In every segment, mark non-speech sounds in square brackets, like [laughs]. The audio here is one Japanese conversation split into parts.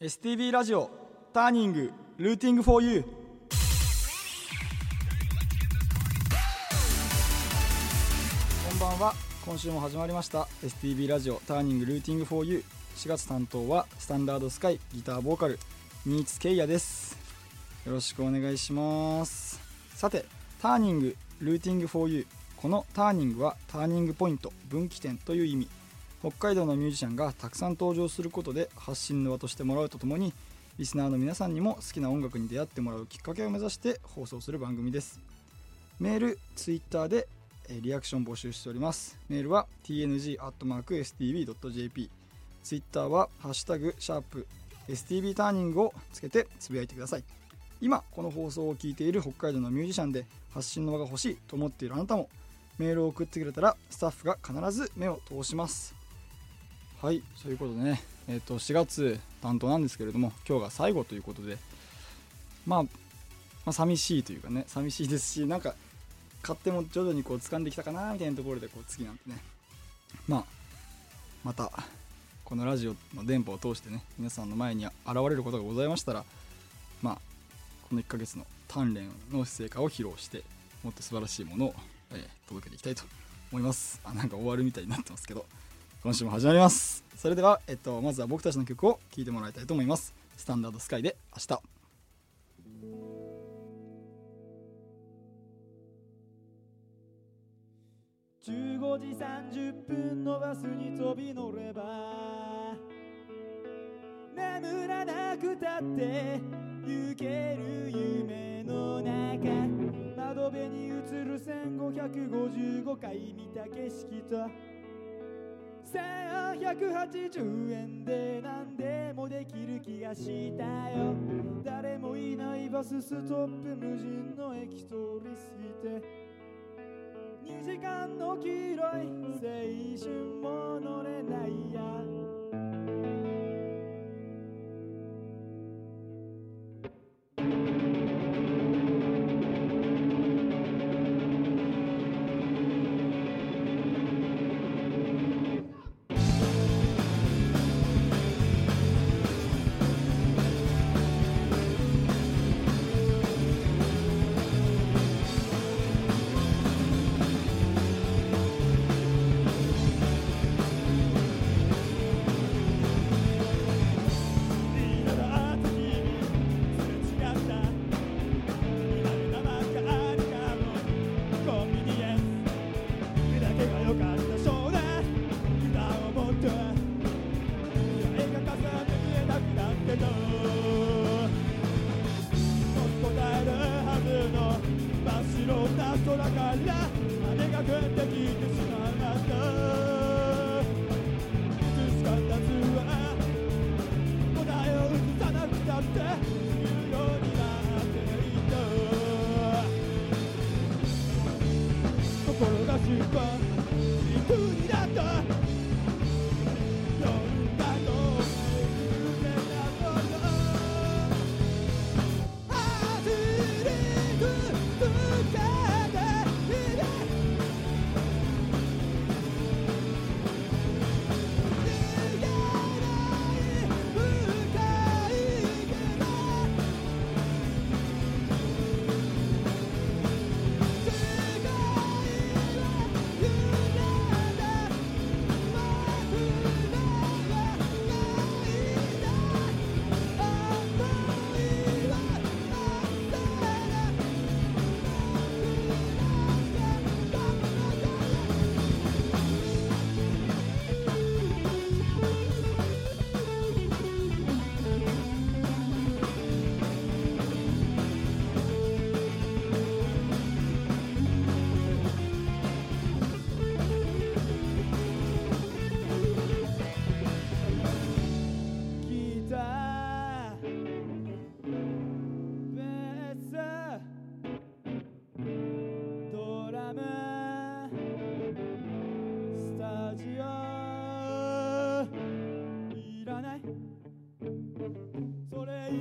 STB ラジオターニングルーティングフォーユーこんばんは。今週も始まりました。STB ラジオターニングルーティングフォーユー4月担当はスタンダードスカイギターボーカル新津圭也です。よろしくお願いします。さてターニングルーティングフォーユーこのターニングはターニングポイント分岐点という意味。北海道のミュージシャンがたくさん登場することで発信の場としてもらうとともにリスナーの皆さんにも好きな音楽に出会ってもらうきっかけを目指して放送する番組です。メール、ツイッターでリアクション募集しております。メールは tng.stv.jp ツイッターはハッシュタグシャープ STB ターニングをつけてつぶやいてください。今この放送を聞いている北海道のミュージシャンで発信の場が欲しいと思っているあなたもメールを送ってくれたらスタッフが必ず目を通します。はいそういうことでね、えー、と4月担当なんですけれども今日が最後ということで、まあ、まあ寂しいというかね寂しいですしなんか勝手も徐々にこう掴んできたかなみたいなところでこう次なんてねまあまたこのラジオの電波を通してね皆さんの前に現れることがございましたらまあこの1ヶ月の鍛錬の成果を披露してもっと素晴らしいものを、えー届けていきたいと思います。あなんか終わるみたいになってますけど。今週も始まります。それでは、えっと、まずは僕たちの曲を聴いてもらいたいと思います。スタンダードスカイで明日。15時30分のバスに飛び乗れば眠らなくたって行ける夢の中。窓辺に映る1555回見た景色と1180円で何でもできる気がしたよ。誰もいないバスストップ無人の駅通り過ぎて。2時間の黄色い青春も乗れないや。から雨が降ってきてしまった。いつしか夏は答えを映さなくたって言うようになっていた。心が心配一にな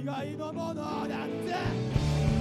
以外のものだって。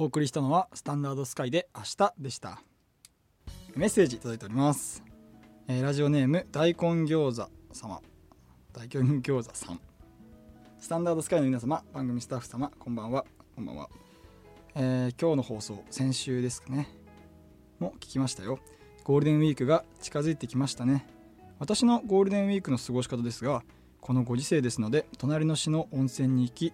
お送りしたのはスタンダードスカイで明日でした。メッセージ届いております、えーラジオネーム大根餃子様。大根餃子さん。スタンダードスカイの皆様番組スタッフ様こんばんは。こんばんは、えー今日の放送先週ですかね。も聞きましたよ。ゴールデンウィークが近づいてきましたね。私のゴールデンウィークの過ごし方ですがこのご時世ですので隣の市の温泉に行き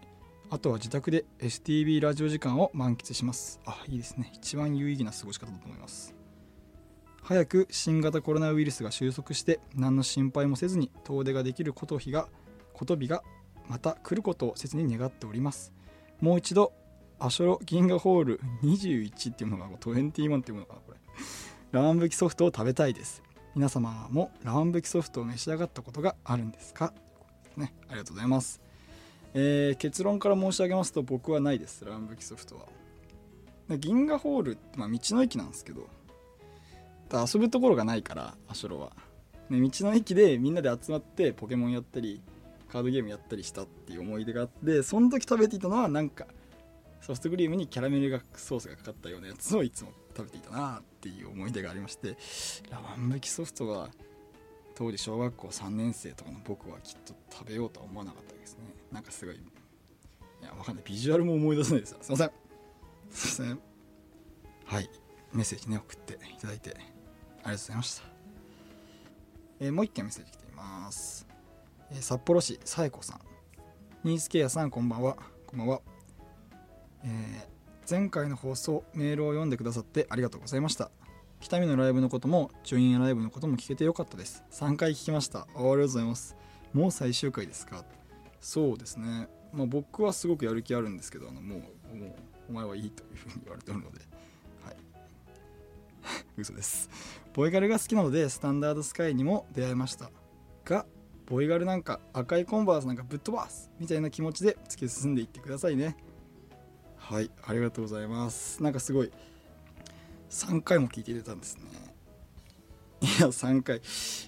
あとは自宅で STB ラジオ時間を満喫します。あいいですね。一番有意義な過ごし方だと思います。早く新型コロナウイルスが収束して何の心配もせずに遠出ができること日がこと日がまた来ることを切に願っております。もう一度アショロ銀河ホール21っていうのが21っていうものかなこれ。ラワンブキソフトを食べたいです。皆様もラワンブキソフトを召し上がったことがあるんですか？ねありがとうございます。えー結論から申し上げますと僕はないです。ラワンブキソフトは。銀河ホールって、まあ、道の駅なんですけど遊ぶところがないからアショロは、ね、道の駅でみんなで集まってポケモンやったりカードゲームやったりしたっていう思い出があってその時食べていたのはなんかソフトクリームにキャラメルがソースがかかったようなやつをいつも食べていたなっていう思い出がありましてラワンブキソフトは当時小学校3年生とかの僕はきっと食べようとは思わなかったですね。なんかすごいいやわかんない。ビジュアルも思い出せないですよすいません。すいません。はい。メッセージね送っていただいて。ありがとうございました、えーもう一件メッセージ来ています、えー札幌市さえこさん。ニースケアさんこんばんは。こんばんは、えー前回の放送メールを読んでくださってありがとうございました。北見のライブのこともジョインライブのことも聞けてよかったです。3回聞きました。ありがとうございます。もう最終回ですか？そうですね。まあ僕はすごくやる気あるんですけどあのもうもうお前はいいというふうに言われておるので。はい。[laughs] 嘘です。ボイガルが好きなのでスタンダードスカイにも出会いました。がボイガルなんか赤いコンバースなんかぶっ飛ばすみたいな気持ちで突き進んでいってくださいね。はい。ありがとうございます。なんかすごい3回も聞いていたんですね。いや3回。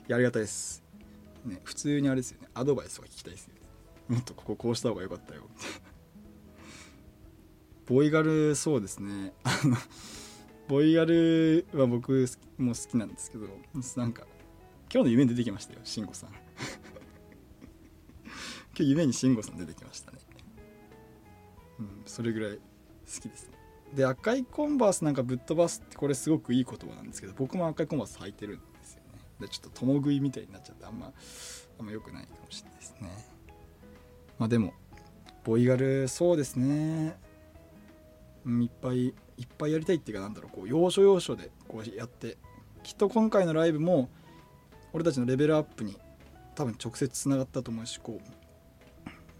やありがたいです。ね普通にあれですよね。アドバイスとか聞きたいですよね。もっとこここうした方が良かったよ。ボイガルそうですね。あのボイガルは僕も好きなんですけどなんか今日の夢に出てきましたよ慎吾さん。今日夢に慎吾さん出てきましたね。うんそれぐらい好きですね。で赤いコンバースなんかぶっ飛ばすってこれすごくいい言葉なんですけど僕も赤いコンバース履いてるんですよね。でちょっと共食いみたいになっちゃってあんまあんま良くないかもしれないですね。まあでもボイガルそうですね。いっぱいいっぱいやりたいっていうかなんだろうこう要所要所でこうやってきっと今回のライブも俺たちのレベルアップに多分直接つながったと思うしこう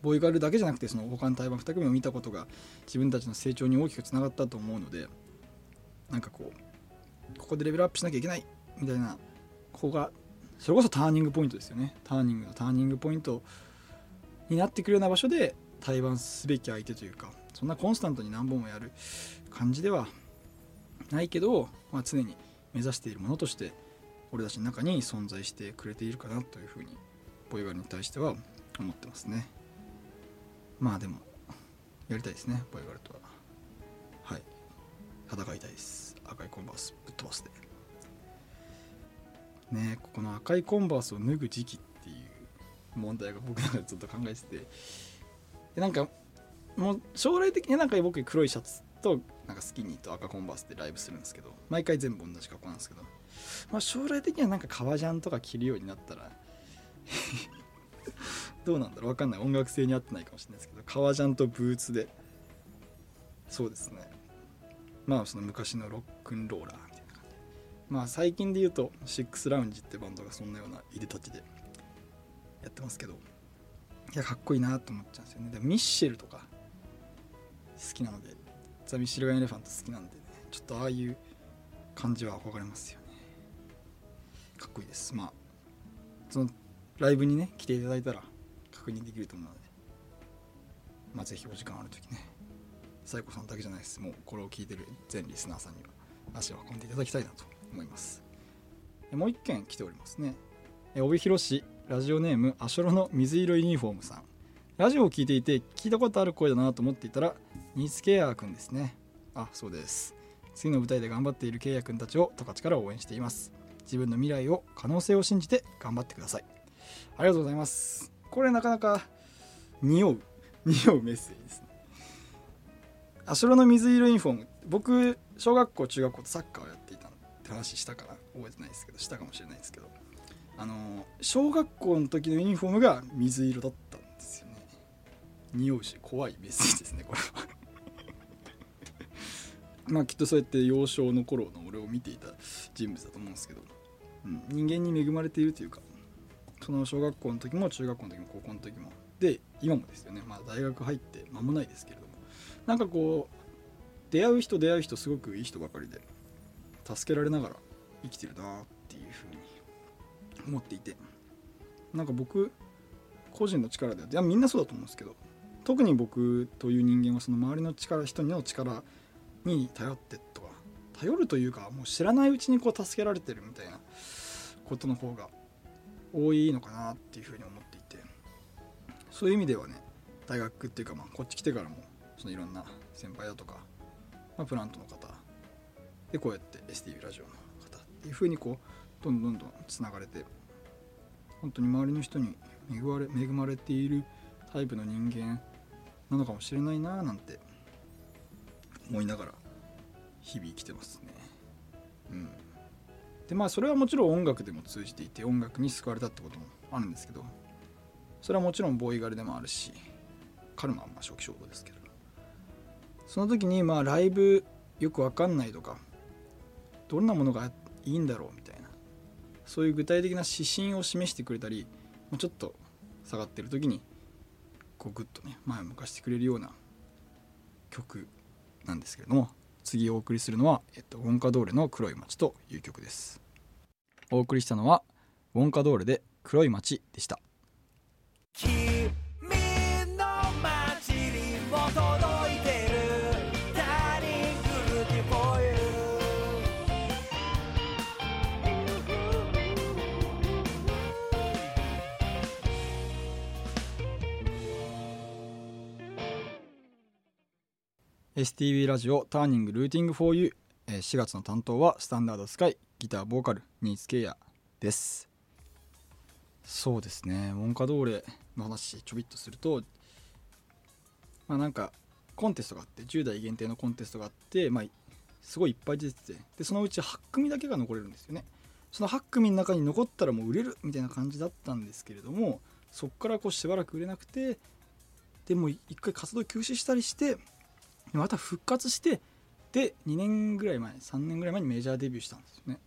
ボイガルだけじゃなくてその他の対バン2組を見たことが自分たちの成長に大きくつながったと思うのでなんかこうここでレベルアップしなきゃいけないみたいなここがそれこそターニングポイントですよね。ターニングのターニングポイントになってくるような場所で対バンすべき相手というかそんなコンスタントに何本もやる感じではないけど、まあ、常に目指しているものとして俺たちの中に存在してくれているかなというふうにボイガルに対しては思ってますね。まあでもやりたいですねボイガルとは。はい。戦いたいです。赤いコンバースぶっ飛ばすで。ねここの赤いコンバースを脱ぐ時期っていう問題が僕の中でずっと考えてて。でなんかもう将来的になんか僕黒いシャツとなんかスキニーと赤コンバースでライブするんですけど毎回全部同じ格好なんですけど、まあ、将来的にはなんか革ジャンとか着るようになったらどうなんだろう。わかんない。音楽性に合ってないかもしれないですけど。革ジャンとブーツで。そうですね。まあその昔のロックンローラーみたいな感じ。まあ最近で言うとシックスラウンジってバンドがそんなようないでたちで。やってますけど。いやかっこいいなと思っちゃうんですよね。でミッシェルとか好きなので。ザ・ミッシェルガン・エレファント好きなんでね。ちょっとああいう感じは憧れますよね。かっこいいです。まあそのライブにね来ていただいたら確認できると思うので。まあぜひお時間ある時ね。サイコさんだけじゃないです。もうこれを聞いてる全リスナーさんには。足を運んでいただきたいなと思います。もう一件来ておりますね。帯広市ラジオネームアショロの水色ユニフォームさん。ラジオを聞いていて聞いたことある声だなと思っていたらニースケアーくんですね。あそうです。次の舞台で頑張っているケイヤ君たちを十勝から応援しています。自分の未来を可能性を信じて頑張ってください。ありがとうございます。これなかなか匂う [laughs] 匂うメッセージですね。足の水色ユニフォーム。僕小学校中学校とサッカーをやっていたって話したかな覚えてないですけどしたかもしれないですけど。あの小学校の時のユニフォームが水色だったんですよね。匂うし怖いメッセージですねこれは。[laughs] まあきっとそうやって幼少の頃の俺を見ていた人物だと思うんですけど、うん、人間に恵まれているというかその小学校の時も中学校の時も高校の時も。で今もですよね、まあ、大学入って間もないですけれども。なんかこう出会う人出会う人すごくいい人ばかりで助けられながら生きてるなっていうふうに思っていて。なんか僕個人の力でいやみんなそうだと思うんですけど特に僕という人間はその周りの力人の力に頼ってとか頼るというかもう知らないうちにこう助けられてるみたいなことの方が多いのかなっていうふうに思っていてそういう意味ではね大学っていうかまあこっち来てからもそのいろんな先輩だとか、まあ、プラントの方でこうやって STV ラジオの方っていうふうにこうどんどんどんつながれて本当に周りの人に恵まれ恵まれているタイプの人間なのかもしれないななんて思いながら日々生きてますね。うん、でまあそれはもちろん音楽でも通じていて音楽に救われたってこともあるんですけどそれはもちろんボーイ狩りでもあるしカルマはまあ初期衝動ですけど。その時にまあライブよくわかんないとかどんなものがいいんだろうみたいなそういう具体的な指針を示してくれたりもうちょっと下がってる時にこうグッとね前を向かしてくれるような曲なんですけれども。次お送りするのは、えっと、ウォンカドーレの黒い街という曲です。お送りしたのはウォンカドーレで黒い街でした。STV ラジオターニングルーティング for you えー4月の担当はスタンダードスカイギターボーカルニーツケイヤです。そうですね。ウォンカドーレの話ちょびっとするとまあなんかコンテストがあって10代限定のコンテストがあってまあすごいいっぱい出ててでそのうち8組だけが残れるんですよね。その8組の中に残ったらもう売れるみたいな感じだったんですけれどもそこからこうしばらく売れなくてでもう一回活動休止したりしてまた復活してで2年ぐらい前3年ぐらい前にメジャーデビューしたんですよね。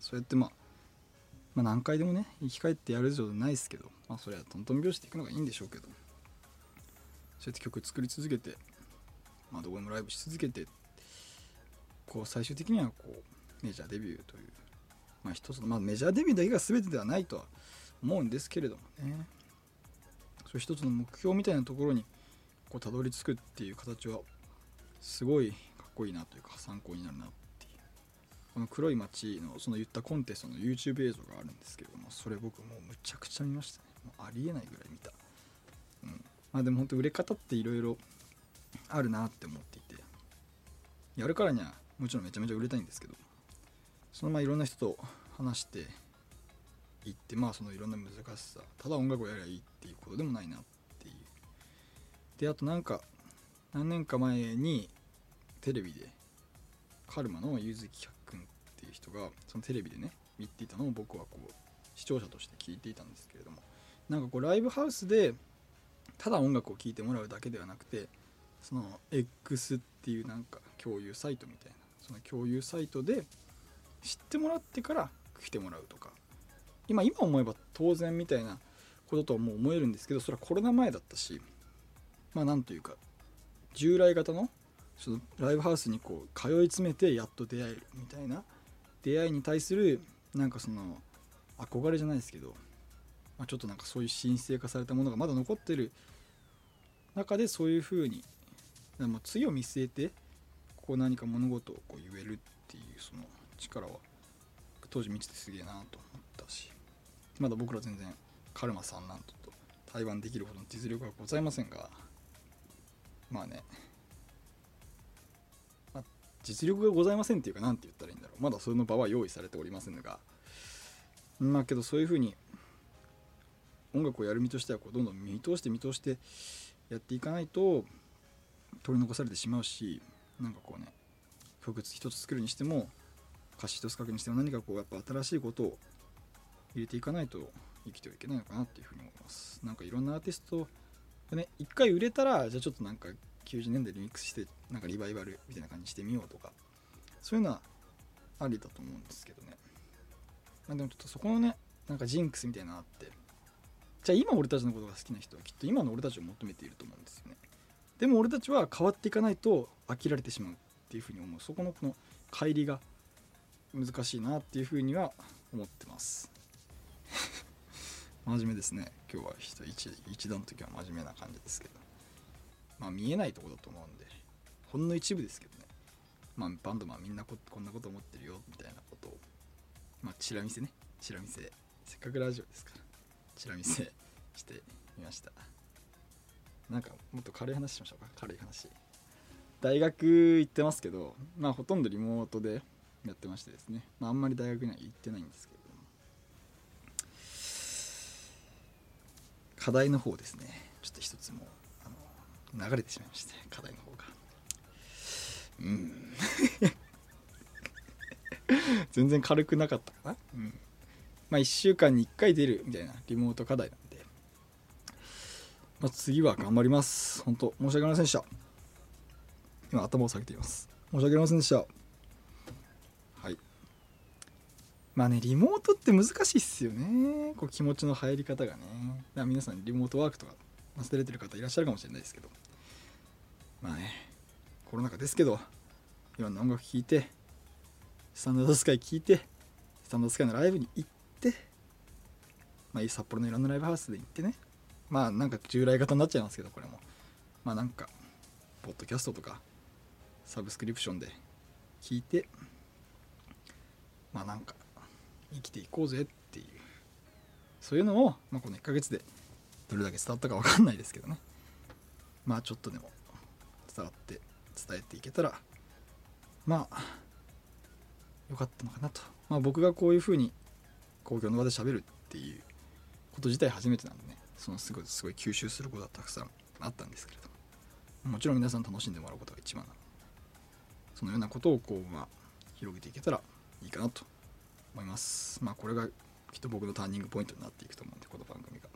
そうやってまあまあ何回でもね生き返ってやる以上ないですけどまあそれはトントン拍子でいくのがいいんでしょうけど。そうやって曲作り続けてまあどこでもライブし続けてこう最終的にはこうメジャーデビューというまあ一つのまあメジャーデビューだけが全てではないとは思うんですけれどもね。そう一つの目標みたいなところにこうたどり着くっていう形はすごいかっこいいなというか参考になるなっていう。この黒い街のその言ったコンテストの YouTube 映像があるんですけどもそれ僕もうむちゃくちゃ見ましたね。もうありえないぐらい見た、うん、まあでも本当売れ方っていろいろあるなって思っていて。やるからにはもちろんめちゃめちゃ売れたいんですけどそのまあいろんな人と話していってまあそのいろんな難しさただ音楽をやりゃいいっていうことでもないなっであとなんか何年か前にテレビでカルマの柚木君っていう人がそのテレビでね見ていたのを僕はこう視聴者として聞いていたんですけれどもなんかこうライブハウスでただ音楽を聴いてもらうだけではなくてその X っていうなんか共有サイトみたいなその共有サイトで知ってもらってから来てもらうとか。今今思えば当然みたいなこととはもう思えるんですけどそれはコロナ前だったしまあなんというか従来型のそのライブハウスにこう通い詰めてやっと出会えるみたいな出会いに対するなんかその憧れじゃないですけど、まあ、ちょっとなんかそういう神聖化されたものがまだ残ってる中でそういうふうにでも次を見据えてこう何か物事をこう言えるっていうその力は当時見ててすげえなと思ったしまだ僕ら全然カルマさんなんとと対バンできるほどの実力はございませんがまあね。ま実力がございませんっていうか何て言ったらいいんだろう。まだその場は用意されておりませんが。まあけどそういうふうに音楽をやる身としてはこうどんどん見通して見通してやっていかないと取り残されてしまうしなんかこうね曲一つ作るにしても歌詞一つ書くにしても何かこうやっぱ新しいことを入れていかないと生きてはいけないのかなっていうふうに思います。なんかいろんなアーティストがね一回売れたらじゃあちょっとなんか90年代リミックスしてなんかリバイバルみたいな感じにしてみようとかそういうのはありだと思うんですけどね、まあ、でもちょっとそこのねなんかジンクスみたいなのあってじゃあ今俺たちのことが好きな人はきっと今の俺たちを求めていると思うんですよね。でも俺たちは変わっていかないと飽きられてしまうっていうふうに思う。そこのこの乖離が難しいなっていうふうには思ってます。真面目ですね。今日は一一一段の時は真面目な感じですけど。まあ見えないとこだと思うんでほんの一部ですけどね。まあバンドマンみんなここんなこと思ってるよみたいなことを。まあチラ見せね。チラ見せ。せっかくラジオですから。チラ見せしてみました。なんかもっと軽い話しましょうか。軽い話。大学行ってますけどまあほとんどリモートでやってましてですね、まあ、あんまり大学には行ってないんですけど。課題の方ですね。ちょっと一つもあの流れてしまいまして課題の方が。うん。[laughs] 全然軽くなかったかな。うん。まあ1週間に1回出るみたいなリモート課題なんで、まあ、次は頑張ります。本当申し訳ありませんでした。今頭を下げています。申し訳ありませんでしたはいまあねリモートって難しいっすよね。こう気持ちの入り方がね。だから皆さんリモートワークとか忘れてる方いらっしゃるかもしれないですけど。まあねコロナ禍ですけどいろんな音楽聴いてスタンダードスカイ聴いてスタンダードスカイのライブに行ってまあいい札幌のいろんなライブハウスで行ってね。まあなんか従来型になっちゃいますけどこれも。まあなんかポッドキャストとかサブスクリプションで聞いてまあなんか生きていこうぜっていう。そういうのを、まあ、この1ヶ月でどれだけ伝わったか分かんないですけどね。まあちょっとでも伝わって伝えていけたらまあよかったのかなと。まあ僕がこういうふうに公共の場で喋るっていうこと自体初めてなんでね。そのすごいすごい吸収することはたくさんあったんですけれども。もちろん皆さん楽しんでもらうことが一番なのそのようなことをこう、まあ、広げていけたらいいかなと思います。まあこれがきっと僕のターニングポイントになっていくと思うんでこの番組が。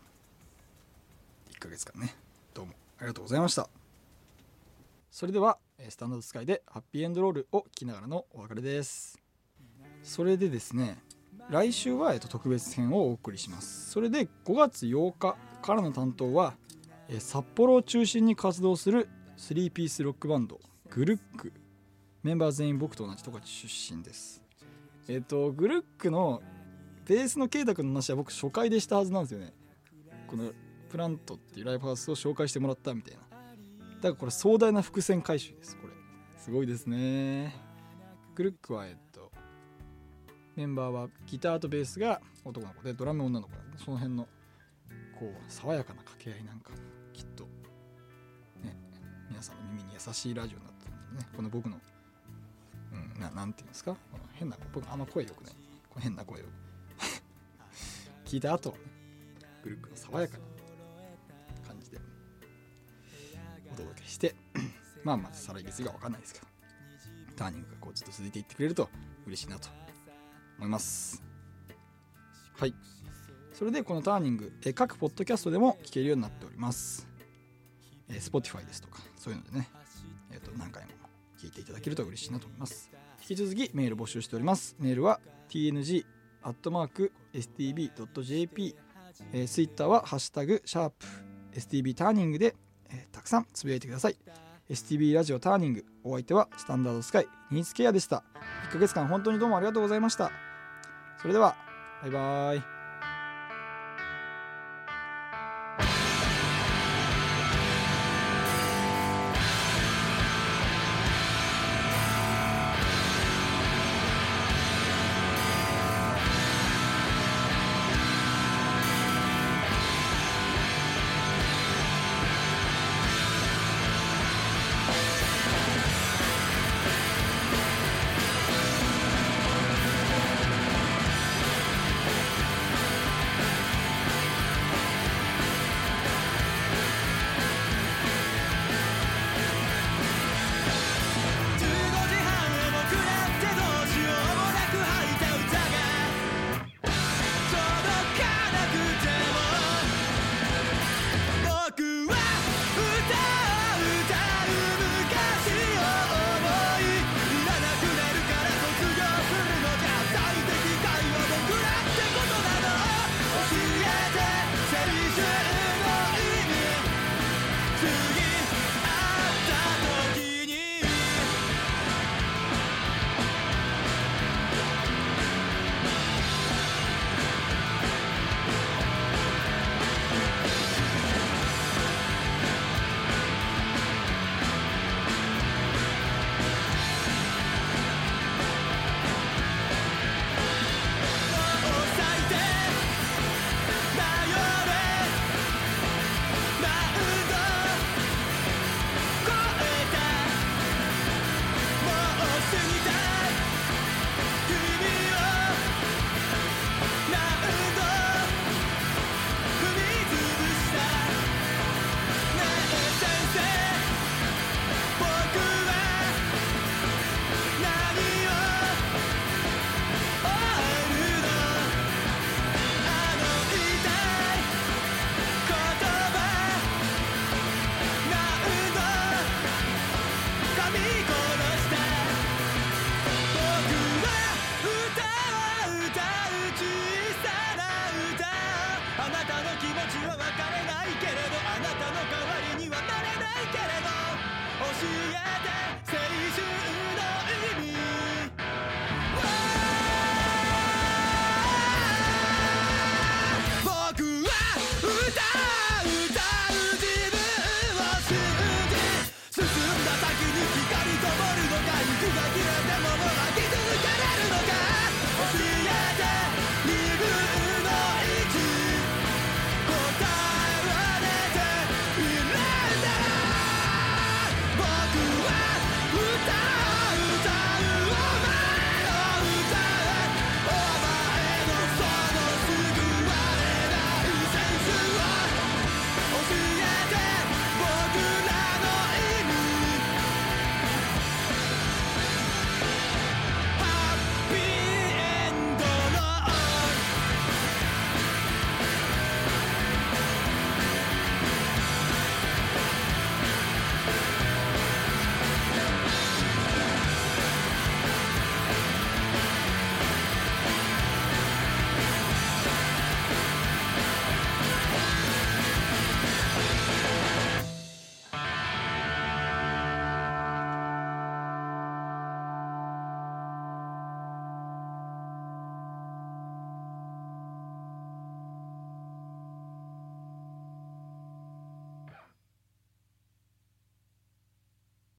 1ヶ月間ね。どうも。ありがとうございました。それではスタンダードスカイでハッピーエンドロールを聞きながらのお別れです。それでですね来週は、えっと、特別編をお送りします。それで5月8日からの担当は、え札幌を中心に活動する3ピースロックバンドグルック。メンバー全員僕と同じ十勝出身です。えっ、とグルックのベースの圭太君の話は僕初回でしたはずなんですよね。このプラントっていうライブハウスを紹介してもらったみたいな。だからこれ壮大な伏線回収ですこれ。すごいですね。グルックはえっとメンバーはギターとベースが男の子でドラム女の子なんでその辺のこう爽やかな掛け合いなんかきっとね皆さんの耳に優しいラジオになったんでね。この僕のうんななんていうんですか？変な僕あんま声良くない？こ変な声を [laughs] 聞いた後グルックの爽やかな感じでお届けしてまあまあ再来月が分かんないですけどターニングがこうずっと続いていってくれると嬉しいなと思います。はい。それでこのターニングえ各ポッドキャストでも聞けるようになっております。え Spotify ですとかそういうのでね、えー、と何回も聞いていただけると嬉しいなと思います。引き続きメール募集しております。メールは tng.stb.jp えー、Twitter はハッシュタグシャープ STB ターニングで、えーたくさんつぶやいてください。STB ラジオターニング。お相手はスタンダードスカイニーズケアでした。1ヶ月間本当にどうもありがとうございました。それではバイバイ。